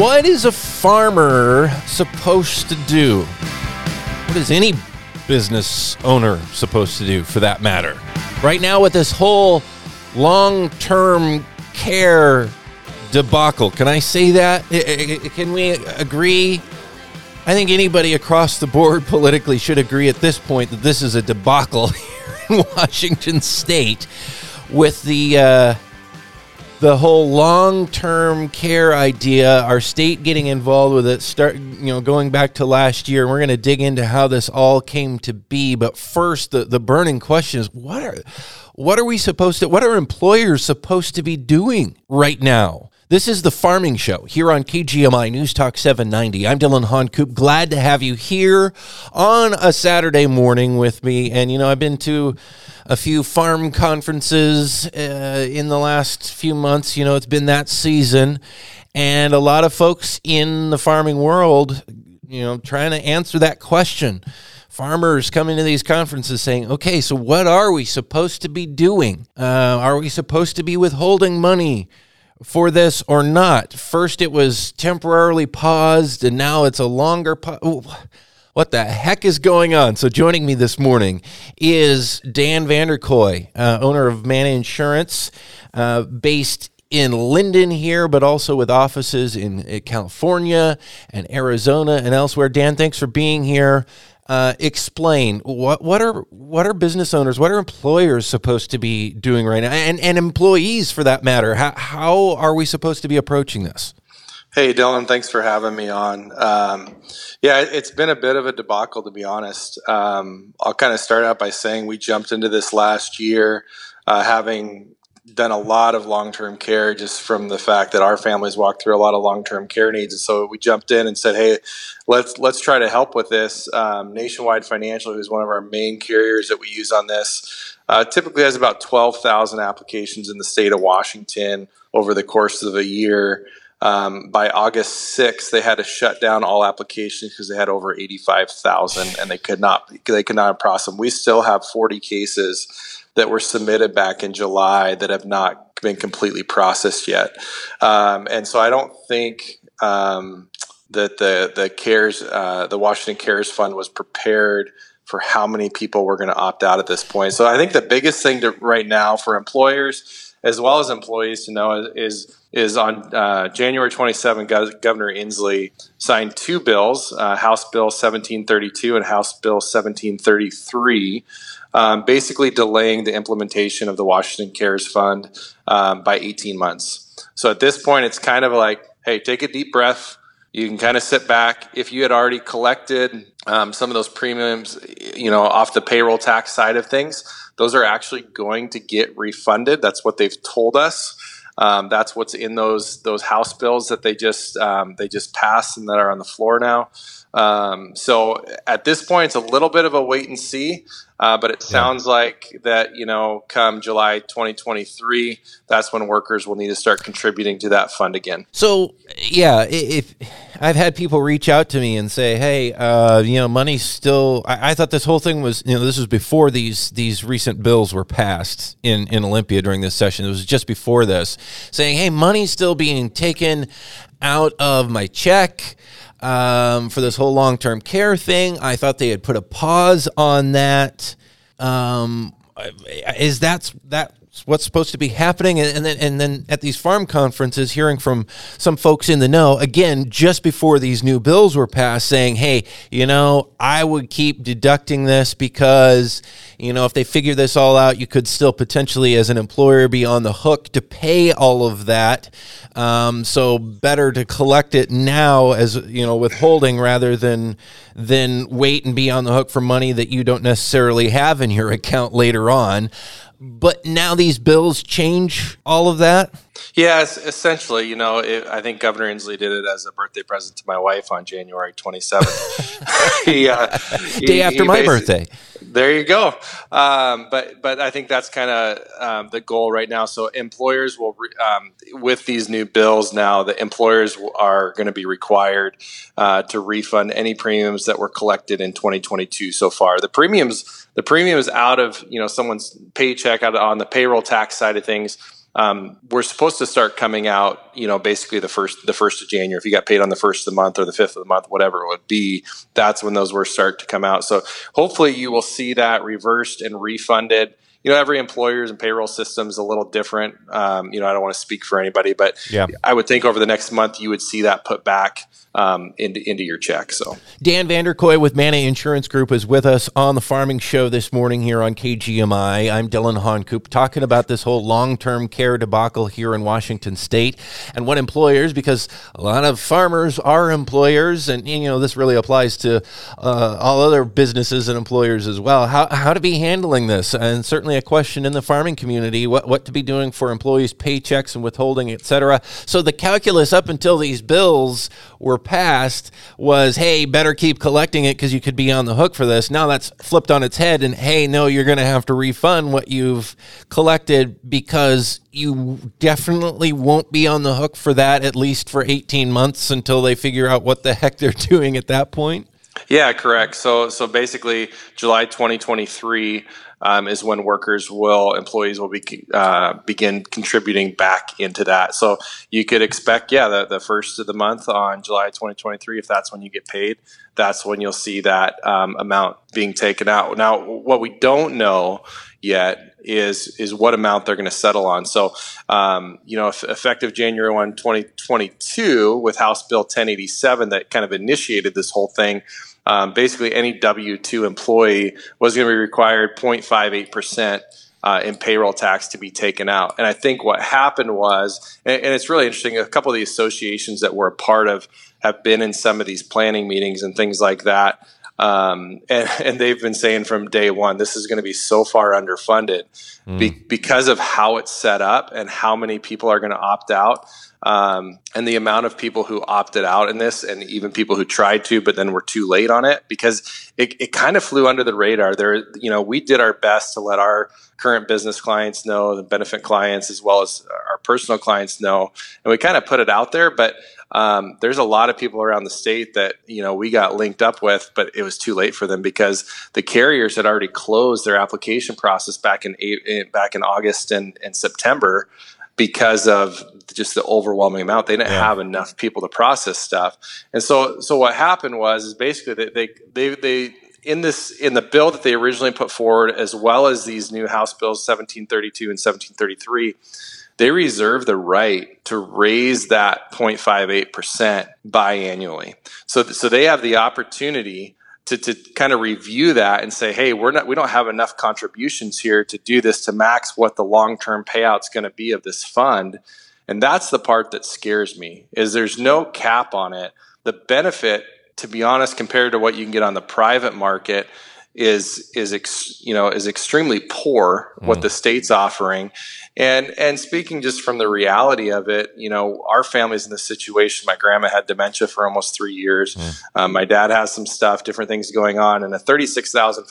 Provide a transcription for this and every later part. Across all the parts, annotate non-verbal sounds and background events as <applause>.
What is a farmer supposed to do? What is any business owner supposed to do for that matter? Right now, with this whole long term care debacle, can I say that? Can we agree? I think anybody across the board <laughs> politically should agree at this point that this is a debacle <laughs> here in Washington state with the. Uh, the whole long-term care idea, our state getting involved with it, start you know going back to last year, and we're going to dig into how this all came to be. But first, the the burning question is what are what are we supposed to what are employers supposed to be doing right now? This is the Farming Show here on KGMI News Talk 790. I'm Dillon Honcoop. Glad to have you here on a Saturday morning with me. And, you know, I've been to a few farm conferences uh, in the last few months. You know, it's been that season. And a lot of folks in the farming world, you know, trying to answer that question farmers coming to these conferences saying, okay, so what are we supposed to be doing? Uh, are we supposed to be withholding money? For this or not. First, it was temporarily paused, and now it's a longer pause. What the heck is going on? So, joining me this morning is Dan Vanderkooi, uh, owner of Mana Insurance, uh, based in Lynden here, but also with offices in, in California and Arizona and elsewhere. Dan, thanks for being here. Uh, explain what what are what are business owners, what are employers supposed to be doing right now, and and employees for that matter. How how are we supposed to be approaching this? Hey, Dillon, thanks for having me on. Um, yeah, it's been a bit of a debacle, to be honest. Um, I'll kind of start out by saying we jumped into this last year uh, having done a lot of long-term care just from the fact that our families walked through a lot of long-term care needs. And so we jumped in and said hey let's let's try to help with this. Um, nationwide financial who's one of our main carriers that we use on this uh, typically has about 12000 applications in the state of washington over the course of a year. Um, by August 6th, they had to shut down all applications because they had over 85,000 and they could not they could not process them. We still have 40 cases that were submitted back in July that have not been completely processed yet. Um, and so I don't think um, that the the cares uh, the Washington Cares Fund was prepared for how many people were going to opt out at this point. So I think the biggest thing to, right now for employers as well as employees to know is is on uh, January 27, Governor Inslee signed two bills, uh, House Bill 1732 and House Bill 1733, um, basically delaying the implementation of the Washington Cares Fund um, by 18 months. So at this point, it's kind of like, hey, take a deep breath. You can kind of sit back. If you had already collected um, some of those premiums, you know, off the payroll tax side of things, those are actually going to get refunded. That's what they've told us. Um, that's what's in those those House bills that they just um, they just passed and that are on the floor now. Um, so at this point, it's a little bit of a wait and see. Uh, but it sounds yeah. like that you know, come July 2023, that's when workers will need to start contributing to that fund again. So yeah, if I've had people reach out to me and say, "Hey, uh, you know, money's still," I, I, thought this whole thing was, you know, this was before these these recent bills were passed in in Olympia during this session. It was just before this, saying, "Hey, money's still being taken out of my check." Um, for this whole long term care thing. I thought they had put a pause on that. Um, is that that what's supposed to be happening. And, then and then at these farm conferences hearing from some folks in the know again just before these new bills were passed saying hey you know i would keep deducting this because you know if they figure this all out you could still potentially as an employer be on the hook to pay all of that. Um, so better to collect it now as you know withholding rather than than wait and be on the hook for money that you don't necessarily have in your <laughs> account later on but now these bills change all of that? Yes, essentially. You know, it, I think Governor Inslee did it as a birthday present to my wife on January 27th. <laughs> he, uh, Day he, after he my birthday. There you go. Um, but but I think that's kind of um, the goal right now. So employers will, re- um, with these new bills now, the employers are going to be required uh, to refund any premiums that were collected in 2022 so far. The premiums the premium is out of you know someone's paycheck out on the payroll tax side of things um, we're supposed to start coming out, you know, basically the first the first of January. If you got paid on the first of the month or the fifth of the month, whatever it would be, that's when those were start to come out. So hopefully you will see that reversed and refunded you know every employer's and payroll system is a little different um, you know i don't want to speak for anybody but yeah. i would think over the next month you would see that put back um, into, into your check. So Dan Vanderkooi with Mana Insurance Group is with us on the Farming Show this morning here on KGMI. I'm Dillon Honcoop talking about this whole long-term care debacle here in Washington State and what employers, because a lot of farmers are employers, and you know this really applies to uh, all other businesses and employers as well. How how to be handling this, and certainly a question in the farming community: what what to be doing for employees' paychecks and withholding, etc. So the calculus up until these bills were passed was, hey, better keep collecting it because you could be on the hook for this. Now that's flipped on its head, and hey, no, you're going to have to refund what you've collected because you definitely won't be on the hook for that at least for 18 months until they figure out what the heck they're <laughs> doing at that point. Yeah, correct. So, so basically, July 2023 um, is when workers will, employees will be, uh, begin contributing back into that. So you could expect, yeah, the, the first of the month on July 2023, if that's when you get paid, that's when you'll see that um, amount being taken out. Now, what we don't know yet is is what amount they're going to settle on. So, um, you know, effective January 1, 2022, with House Bill 1087 that kind of initiated this whole thing, um, basically any W 2 employee was going to be required 0.58%. Uh, in payroll tax to be taken out. And I think what happened was, and, and, it's really interesting, a couple of the associations that we're a part of have been in some of these planning meetings and things like that. Um, and, <laughs> and, they've been saying from day one, this is going to be so far underfunded mm. be, because of how it's set up and how many people are going to opt out um, and the amount of people who opted out in this, and even people who tried to but then were too late on it, because it, it kind of flew under the radar. There, you know, we did our best to let our current business clients know, the benefit clients as well as our personal clients know, and we kind of put it out there, but. Um, there's a lot of people around the state that you know we got linked up with, but it was too late for them because the carriers had already closed their application process back in eight, back in August and, and September because of just the overwhelming amount. They didn't yeah. have enough people to process stuff, and so so what happened was is basically they they they, they in this in the bill that they originally put forward, as well as these new House bills 1732 and 1733, they reserve the right to raise that 0.58 percent biannually. So so they have the opportunity to, to kind of review that and say, hey, we're not we don't have enough contributions here to do this to max what the long term payout's going to be of this fund. And that's the part that scares me is there's no cap on it. The benefit, to be honest, compared to what you can get on the private market, is is ex, you know is extremely poor what mm. the state's offering. And and speaking just from the reality of it you know our family's in this situation. My grandma had dementia for almost three years. Mm. um, my dad has some stuff different things going on and a $36500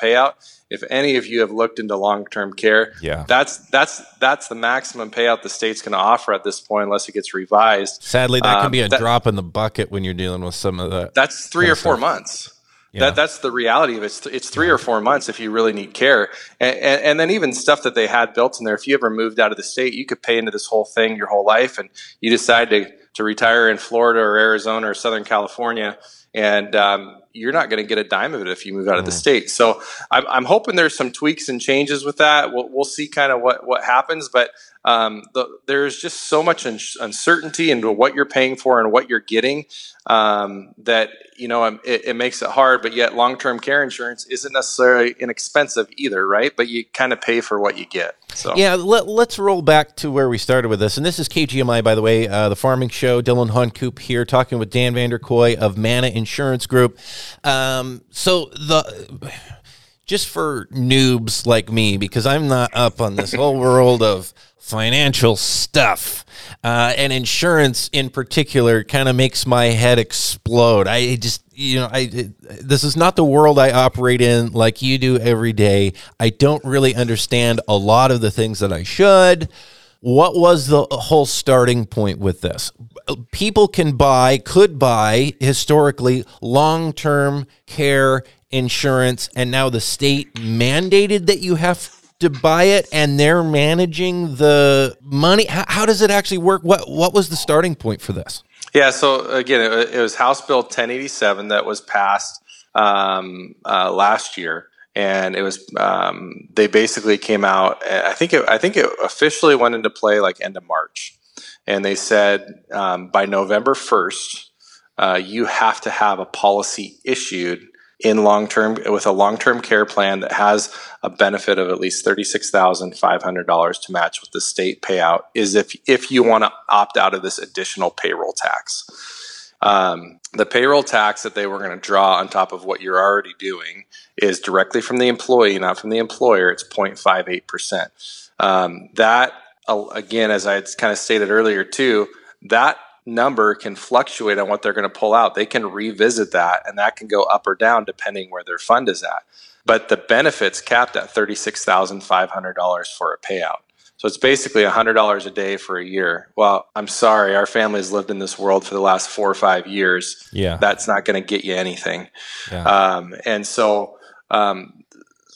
payout. If any of you have looked into long-term care yeah. that's that's that's the maximum payout the state's going to offer at this point unless it gets revised. Sadly that um, can be a that, drop in the bucket when you're dealing with some of that that's three or four stuff. months yeah. That that's the reality of it. It's, it's three or four months if you really need care, and, and, and, then even stuff that they had built in there. If you ever moved out of the state, you could pay into this whole thing your whole life, and you decide to to retire in Florida or Arizona or Southern California, and um, you're not going to get a dime of it if you move out of the state. So I'm, I'm, hoping there's some tweaks and changes with that. We'll, we'll see kind of what what happens, but um, the, there's just so much uncertainty into what you're paying for and what you're getting um, that you know it, it, makes it hard. But yet, long-term care insurance isn't necessarily inexpensive either, right? But you kind of pay for what you get. So yeah, let, us roll back to where we started with this, and this is KGMI, by the way, uh, the Farming Show. Dillon Honcoop here, talking with Dan Vanderkooi of Mana Insurance Group. Um, so the just for noobs like me, because I'm not up on this whole world of financial stuff. Uh, and insurance in particular kind of makes my head explode. I just, you know, I this is not the world I operate in like you do every day. I don't really understand a lot of the things that I should. What was the whole starting point with this? People can buy, could buy historically long term care insurance, and now the state mandated that you have to buy it and they're managing the money? How, how does it actually work? What what was the starting point for this? Yeah, so again, it, it was House Bill 1087 that was passed um, uh, last year, and it was um, they basically came out. I think it, I think it officially went into play like end of March, and they said um, by November 1st, uh, you have to have a policy issued in long term with a long term care plan that has a benefit of at least thirty six thousand five hundred dollars to match with the state payout is if if you want to opt out of this additional payroll tax. Um, the payroll tax that they were going to draw on top of what you're already doing is directly from the employee, not from the employer. It's 0.58 percent. Um, that again, as I kind of stated earlier too, that number can fluctuate on what they're going to pull out. They can revisit that and that can go up or down depending where their fund is at. But the benefits capped at $36,500 for a payout. So it's basically $100 a day for a year. Well, I'm sorry, our family has lived in this world for the last four or five years. Yeah. That's not going to get you anything. Yeah. Um, and so um,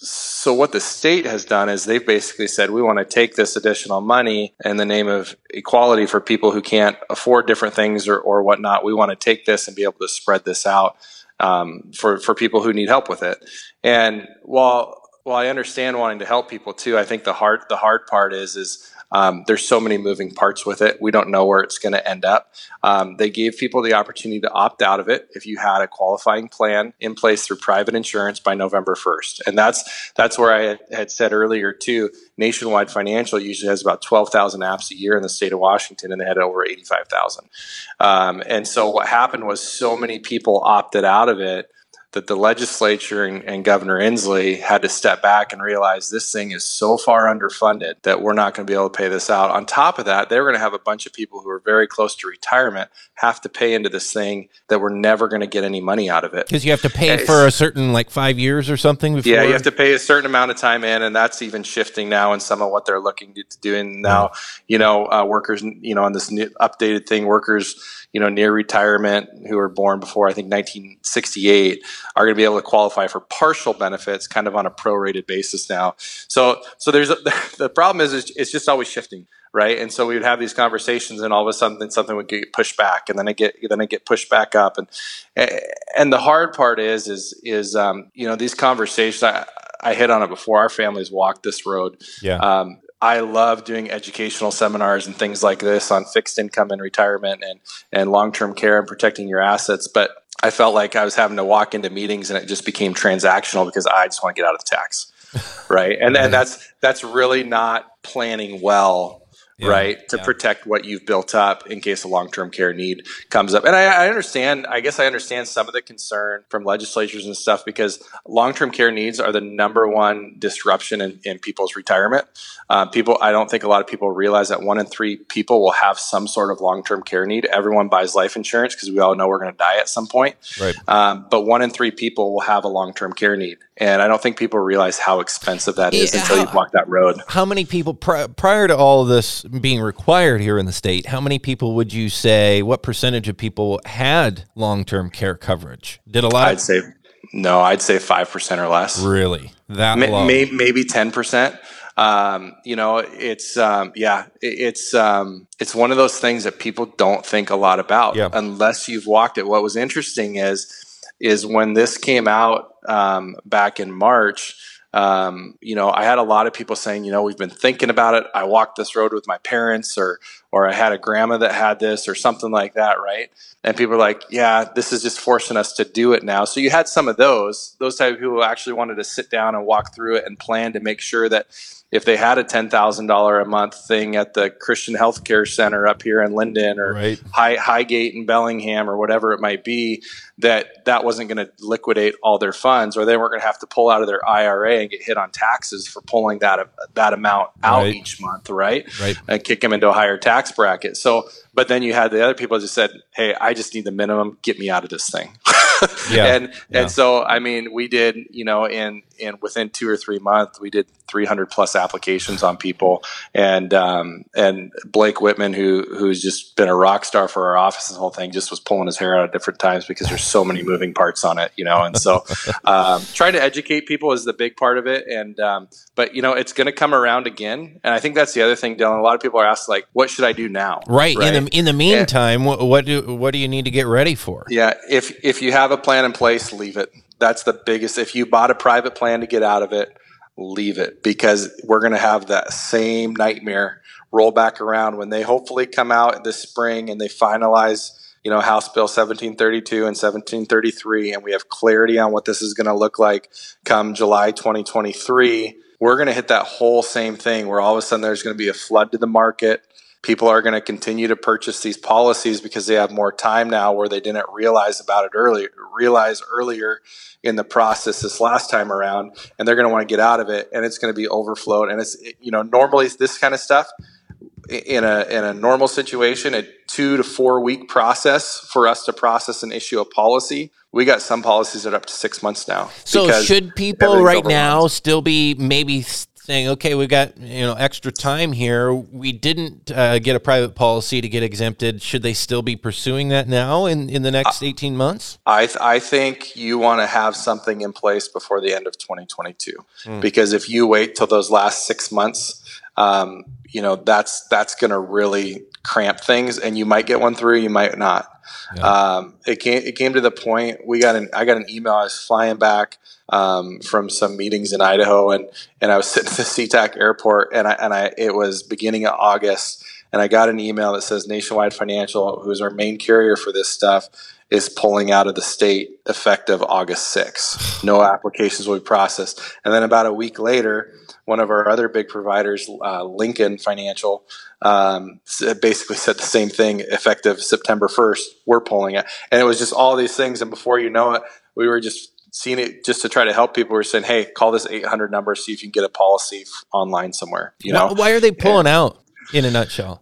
so what the state has done is they've basically said we want to take this additional money in the name of equality for people who can't afford different things or, or whatnot. We want to take this and be able to spread this out um, for for people who need help with it. And while while I understand wanting to help people too, I think the hard the hard part is is um, there's so many moving parts with it. We don't know where it's going to end up. Um, they gave people the opportunity to opt out of it if you had a qualifying plan in place through private insurance by November 1st. And that's that's where I had said earlier too. Nationwide Financial usually has about 12,000 apps a year in the state of Washington, and they had over 85,000. Um, and so what happened was so many people opted out of it that the legislature and, and, Governor Inslee had to step back and realize this thing is so far underfunded that we're not going to be able to pay this out. On top of that, they're going to have a bunch of people who are very close to retirement have to pay into this thing that we're never going to get any money out of it. Because you have to pay for a certain like five years or something before? Yeah, you have to pay a certain amount of time in, and that's even shifting now in some of what they're looking to, to do. And now, you know, uh, workers, you know, on this new updated thing, workers you know, near retirement who were born before I think 1968 are going to be able to qualify for partial benefits, kind of on a prorated basis now. So, so there's a, <laughs> the problem is it's just always shifting, right? And so we would have these conversations, and all of a sudden something would get pushed back, and then it get then it get pushed back up, and and the hard part is is is um, you know these conversations. I, I hit on it before. Our families walked this road. Yeah. Um, I love doing educational seminars and things like this on fixed income and retirement and, and long term care and protecting your assets. But I felt like I was having to walk into meetings and it just became transactional because I just want to get out of the tax. <laughs> right. And, and that's that's really not planning well yeah, right? To yeah. protect what you've built up in case a long term care need comes up. And I, I, understand, I guess I understand some of the concern from legislatures and stuff because long term care needs are the number one disruption in, in people's retirement. Uh, people, I don't think a lot of people realize that one in three people will have some sort of long term care need. Everyone buys life insurance because we all know we're going to die at some point. Right. Um, but one in three people will have a long term care need. And I don't think people realize how expensive that is yeah, until you walk that road. How many people pri- prior to all of this being required here in the state? How many people would you say? What percentage of people had long term care coverage? Did a lot? I'd say no. I'd say five percent or less. Really, that Ma- may- maybe ten percent. Um, you know, it's um, yeah, it's um, it's one of those things that people don't think a lot about yeah. unless you've walked it. What was interesting is is when this came out um, back in March. Um, you know, I had a lot of people saying, you know, we've been thinking about it. I walked this road with my parents, or or I had a grandma that had this, or something like that, right? And people are like, yeah, this is just forcing us to do it now. So you had some of those, those type of people who actually wanted to sit down and walk through it and plan to make sure that if they had a ten thousand dollar a month thing at the Christian Healthcare Center up here in Lynden or right. High, Highgate in Bellingham or whatever it might be, that that wasn't going to liquidate all their funds, or they weren't going to have to pull out of their IRA and get hit on taxes for pulling that that amount out right. each month, right? Right. And kick them into a higher tax bracket. So, but then you had the other people just said, "Hey, I just need the minimum. Get me out of this thing." <laughs> yeah. And yeah. and so I mean, we did, you know, in in within two or three months, we did 300 plus applications on people, and um, and Blake Whitman, who who's just been a rock star for our office, this whole thing just was pulling his hair out at different times because there's so many moving parts on it, you know. And so, <laughs> um, trying to educate people is the big part of it, and um, but you know, it's going to come around again, and I think that's the other thing, Dillon. A lot of people are asked like, "What should I do now?" Right. right? In the in the meantime, and, what, what do what do you need to get ready for? Yeah, if if you have a plan in place, leave it. That's the biggest. If you bought a private plan to get out of it, leave it because we're going to have that same nightmare roll back around when they hopefully come out this spring and they finalize you know house bill 1732 and 1733 and we have clarity on what this is going to look like come july 2023 we're going to hit that whole same thing where all of a sudden there's going to be a flood to the market people are going to continue to purchase these policies because they have more time now where they didn't realize about it earlier realize earlier in the process this last time around and they're going to want to get out of it and it's going to be overflowed and it's you know normally this kind of stuff in a in a normal situation a 2 to 4 week process for us to process and issue a policy we got some policies that are up to 6 months now so should people right now still be maybe saying, okay, we've got you know extra time here. We didn't uh, get a private policy to get exempted. Should they still be pursuing that now in, in the next eighteen months? I th- I think you want to have something in place before the end of 2022, mm. because if you wait till those last six months, um, you know that's that's going to really cramp things, and you might get one through, you might not. Yeah. Um, it came it came to the point we got an I got an email. I was flying back um, from some meetings in Idaho, and and I was <laughs> sitting at the SeaTac airport, and I and I it was beginning of August, and I got an email that says Nationwide Financial, who is our main carrier for this stuff, is pulling out of the state effective August 6th. <sighs> No applications will be processed, and then about a week later, one of our other big providers, uh, Lincoln Financial, um, basically said the same thing effective September 1st. We're pulling it, and it was just all these things, and before you know it, we were just seeing it just to try to help people. We're saying, hey, call this 800 number, see if you can get a policy online somewhere. You know, why, why are they pulling and, out? In a nutshell,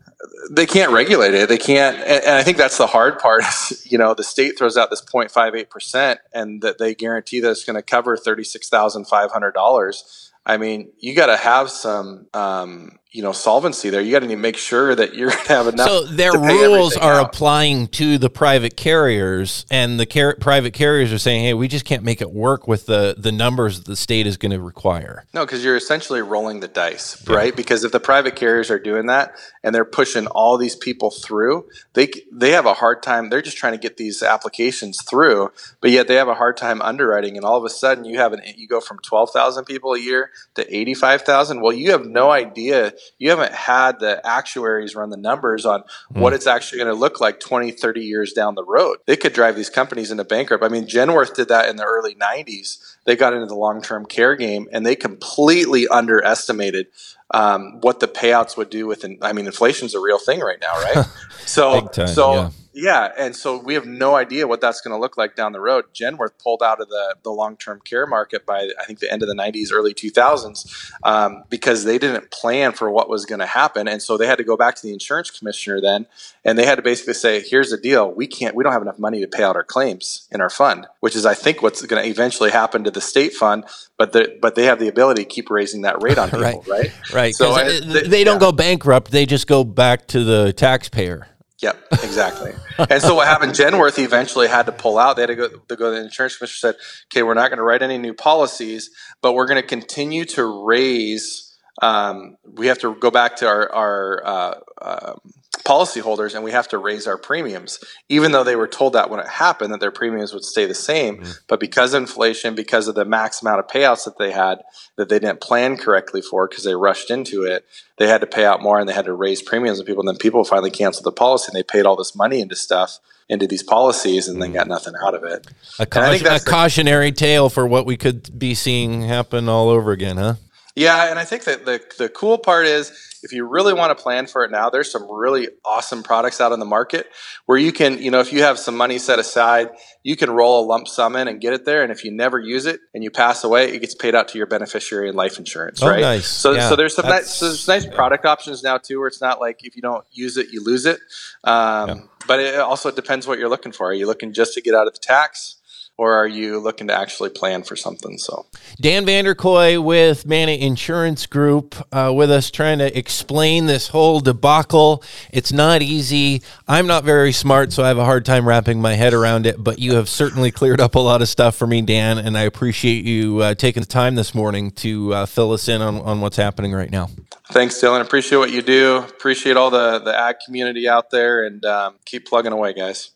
they can't regulate it. They can't, and, and I think that's the hard part. Is, you know, the state throws out this 0.58 percent, and that they guarantee that it's going to cover thirty six thousand five hundred dollars. I mean, you got to have some um, you know solvency there. You got to make sure that you're going to have enough. So their rules are out. applying to the private carriers, and the car- private carriers are saying, "Hey, we just can't make it work with the the numbers that the state is going to require." No, because you're essentially rolling the dice, yeah. right? Because if the private carriers are doing that and they're pushing all these people through, they they have a hard time. They're just trying to get these applications through, but yet they have a hard time underwriting. And all of a sudden, you have an you go from twelve thousand people a year to eighty five thousand. Well, you have no idea you haven't had the actuaries run the numbers on mm. what it's actually going to look like 20, 30 years down the road. They could drive these companies into bankrupt. I mean, Genworth did that in the early 90s. They got into the long term care game and they completely underestimated um, what the payouts would do with. I mean, inflation's a real thing right now, right? <laughs> so, time, so. Yeah yeah, and so we have no idea what that's going to look like down the road. Genworth pulled out of the, the long term care market by I think the end of the 90s, early 2000s, um, because they didn't plan for what was going to happen, and so they had to go back to the insurance commissioner then, and they had to basically say, "Here's the deal: we can't, we don't have enough money to pay out our claims in our fund," which is I think what's going to eventually happen to the state fund. But the, but they have the ability to keep raising that rate on <laughs> people, right? Right. right. So I, they, they, don't yeah. go bankrupt; they just go back to the taxpayer. Yep, exactly. and so what happened? Genworth eventually had to pull out. They had to go. To go the insurance commissioner said, "Okay, we're not going to write any new policies, but we're going to continue to raise. Um, we have to go back to our our uh, uh, policyholders and we have to raise our premiums, even though they were told that when it happened that their premiums would stay the same. Mm-hmm. But because of inflation, because of the max amount of payouts that they had that they didn't plan correctly for because they rushed into it, they had to pay out more and they had to raise premiums and people. And then people finally canceled the policy and they paid all this money into stuff into these policies and then mm-hmm. got nothing out of it. A, caution, a cautionary tale for what we could be seeing happen all over again, huh? Yeah, and I think that the the cool part is if you really want to plan for it now, there's some really awesome products out in the market where you can, you know, if you have some money set aside, you can roll a lump sum in and get it there. And if you never use it and you pass away, it gets paid out to your beneficiary in life insurance, oh, right? Nice. So, yeah, so there's some nice, so there's nice product options now too, where it's not like if you don't use it, you lose it. Um, yeah. But it also depends what you're looking for. Are you looking just to get out of the tax? Or are you looking to actually plan for something? So, Dan Vanderkooi with Mana Insurance Group uh, with us trying to explain this whole debacle. It's not easy. I'm not very smart, so I have a hard time wrapping my head around it, but you have certainly cleared up a lot of stuff for me, Dan, and I appreciate you uh, taking the time this morning to uh, fill us in on, on what's happening right now. Thanks, Dillon. Appreciate what you do. Appreciate all the, the ag community out there and um, keep plugging away, guys.